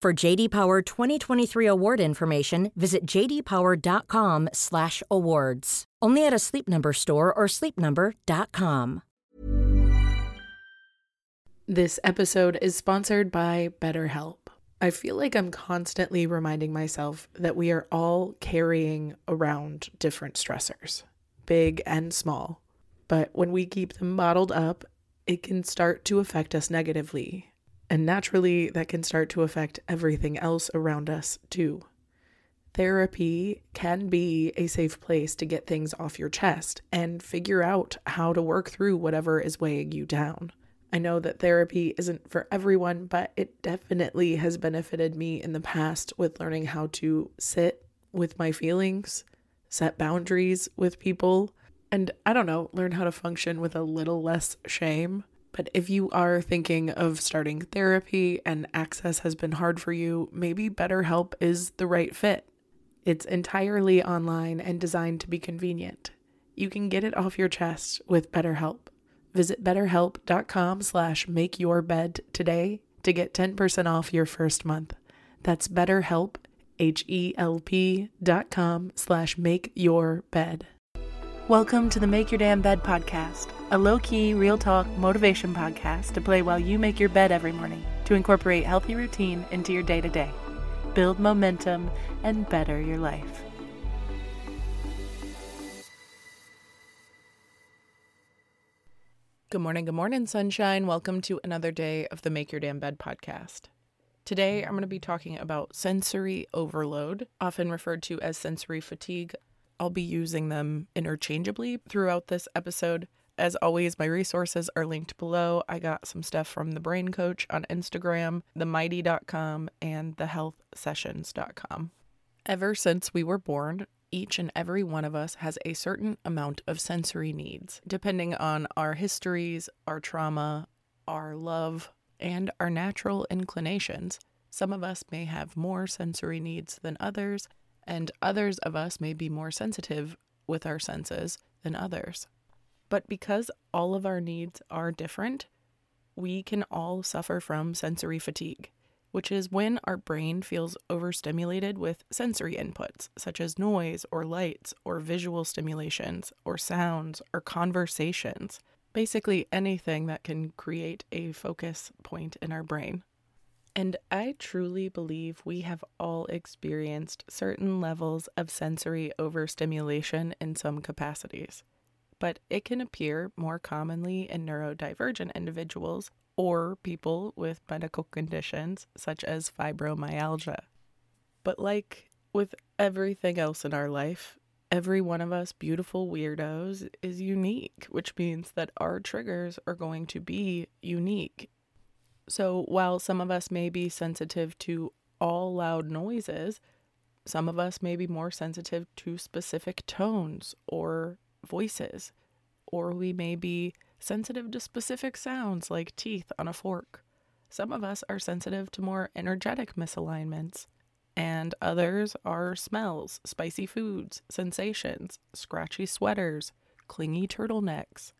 For JD Power 2023 award information, visit jdpower.com/awards. Only at a Sleep Number store or sleepnumber.com. This episode is sponsored by BetterHelp. I feel like I'm constantly reminding myself that we are all carrying around different stressors, big and small. But when we keep them bottled up, it can start to affect us negatively. And naturally, that can start to affect everything else around us too. Therapy can be a safe place to get things off your chest and figure out how to work through whatever is weighing you down. I know that therapy isn't for everyone, but it definitely has benefited me in the past with learning how to sit with my feelings, set boundaries with people, and I don't know, learn how to function with a little less shame. But if you are thinking of starting therapy and access has been hard for you, maybe BetterHelp is the right fit. It's entirely online and designed to be convenient. You can get it off your chest with BetterHelp. Visit betterhelp.com slash make your bed today to get 10% off your first month. That's betterhelp, H-E-L-P dot com slash make your bed. Welcome to the Make Your Damn Bed podcast, a low-key, real talk motivation podcast to play while you make your bed every morning to incorporate healthy routine into your day-to-day, build momentum, and better your life. Good morning, good morning, sunshine. Welcome to another day of the Make Your Damn Bed podcast. Today, I'm going to be talking about sensory overload, often referred to as sensory fatigue. I'll be using them interchangeably throughout this episode. As always, my resources are linked below. I got some stuff from the Brain Coach on Instagram, themighty.com, and thehealthsessions.com. Ever since we were born, each and every one of us has a certain amount of sensory needs, depending on our histories, our trauma, our love, and our natural inclinations. Some of us may have more sensory needs than others, and others of us may be more sensitive with our senses than others. But because all of our needs are different, we can all suffer from sensory fatigue which is when our brain feels overstimulated with sensory inputs, such as noise or lights or visual stimulations or sounds or conversations. Basically, anything that can create a focus point in our brain. And I truly believe we have all experienced certain levels of sensory overstimulation in some capacities. But it can appear more commonly in neurodivergent individuals or people with medical conditions such as fibromyalgia. But like with everything else in our life, every one of us beautiful weirdos is unique, which means that our triggers are going to be unique. So while some of us may be sensitive to all loud noises, some of us may be more sensitive to specific tones or voices, or we may be sensitive to specific sounds like teeth on a fork. Some of us are sensitive to more energetic misalignments, and others are smells, spicy foods, sensations, scratchy sweaters, clingy turtlenecks,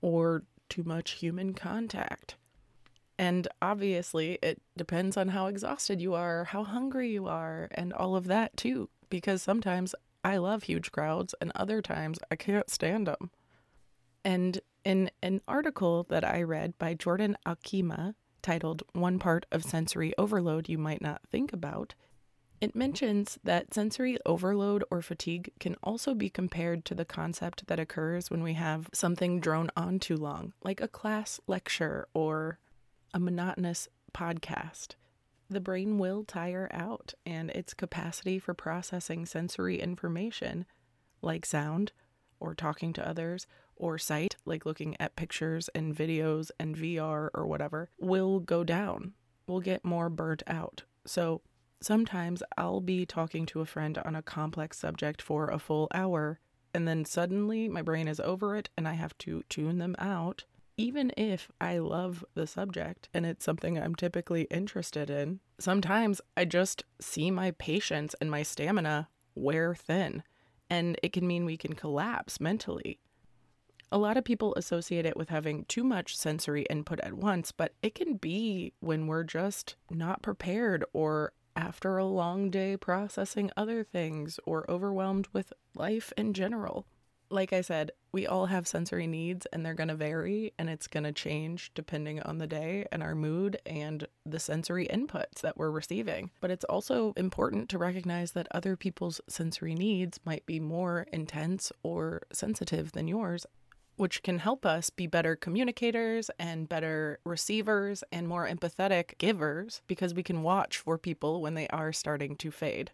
or too much human contact. And obviously, it depends on how exhausted you are, how hungry you are, and all of that too, because sometimes I love huge crowds, and other times I can't stand them. And in an article that I read by Jordan Akima titled One Part of Sensory Overload You Might Not Think About, it mentions that sensory overload or fatigue can also be compared to the concept that occurs when we have something drone on too long, like a class lecture or a monotonous podcast. The brain will tire out, and its capacity for processing sensory information, like sound or talking to others, or sight, like looking at pictures and videos and VR or whatever, will go down. We'll get more burnt out. So, Sometimes I'll be talking to a friend on a complex subject for a full hour, and then suddenly my brain is over it and I have to tune them out. Even if I love the subject and it's something I'm typically interested in, sometimes I just see my patience and my stamina wear thin, and it can mean we can collapse mentally. A lot of people associate it with having too much sensory input at once, but it can be when we're just not prepared or after a long day processing other things or overwhelmed with life in general. Like I said, we all have sensory needs and they're going to vary and it's going to change depending on the day and our mood and the sensory inputs that we're receiving. But it's also important to recognize that other people's sensory needs might be more intense or sensitive than yours which can help us be better communicators and better receivers and more empathetic givers because we can watch for people when they are starting to fade.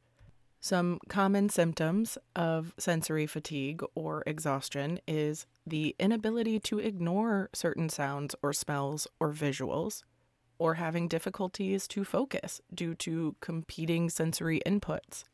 Some common symptoms of sensory fatigue or exhaustion is the inability to ignore certain sounds or smells or visuals, or having difficulties to focus due to competing sensory inputs.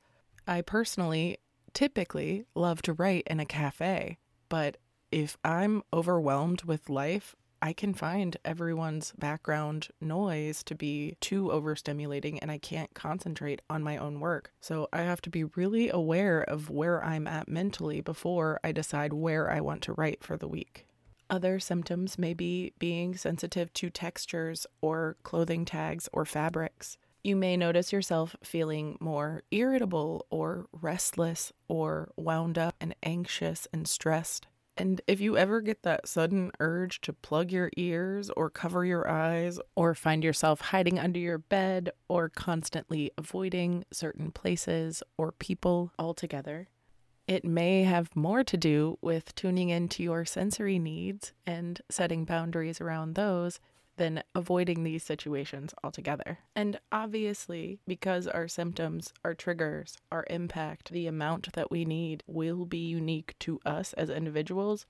I personally typically love to write in a cafe, but if I'm overwhelmed with life, I can find everyone's background noise to be too overstimulating and I can't concentrate on my own work. So I have to be really aware of where I'm at mentally before I decide where I want to write for the week. Other symptoms may be being sensitive to textures or clothing tags or fabrics. You may notice yourself feeling more irritable or restless or wound up and anxious and stressed. And if you ever get that sudden urge to plug your ears or cover your eyes or find yourself hiding under your bed or constantly avoiding certain places or people altogether, it may have more to do with tuning into your sensory needs and setting boundaries around those than avoiding these situations altogether. And obviously, because our symptoms, our triggers, our impact, the amount that we need will be unique to us as individuals,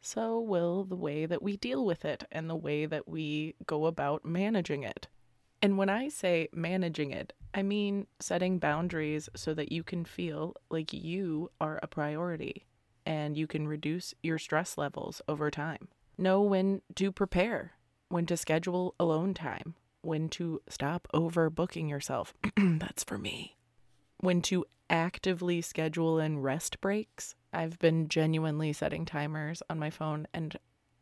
so will the way that we deal with it and the way that we go about managing it. And when I say managing it, I mean setting boundaries so that you can feel like you are a priority and you can reduce your stress levels over time. Know when to prepare when to schedule alone time, when to stop overbooking yourself. That's for me. When to actively schedule in rest breaks. I've been genuinely setting timers on my phone and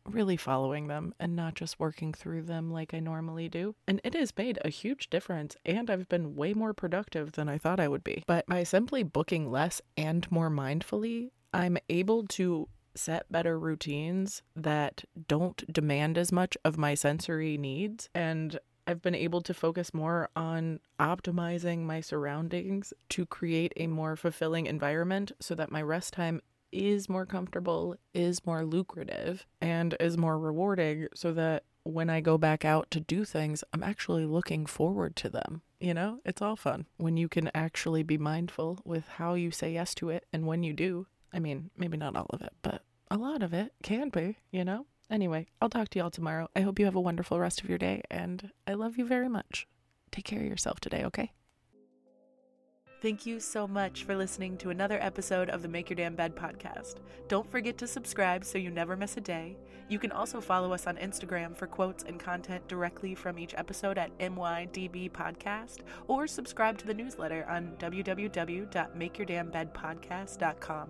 really following them and not just working through them like I normally do. And it has made a huge difference, and I've been way more productive than I thought I would be. But by simply booking less and more mindfully, I'm able to set better routines that don't demand as much of my sensory needs. And I've been able to focus more on optimizing my surroundings to create a more fulfilling environment so that my rest time is more comfortable, is more lucrative, and is more rewarding so that when I go back out to do things, I'm actually looking forward to them. You know, it's all fun when you can actually be mindful with how you say yes to it and when you do. I mean, maybe not all of it, but a lot of it can be, you know? Anyway, I'll talk to y'all tomorrow. I hope you have a wonderful rest of your day, and I love you very much. Take care of yourself today, okay? Thank you so much for listening to another episode of the Make Your Damn Bed podcast. Don't forget to subscribe so you never miss a day. You can also follow us on Instagram for quotes and content directly from each episode at MYDB Podcast or subscribe to the newsletter on www.makeyourdamnbedpodcast.com.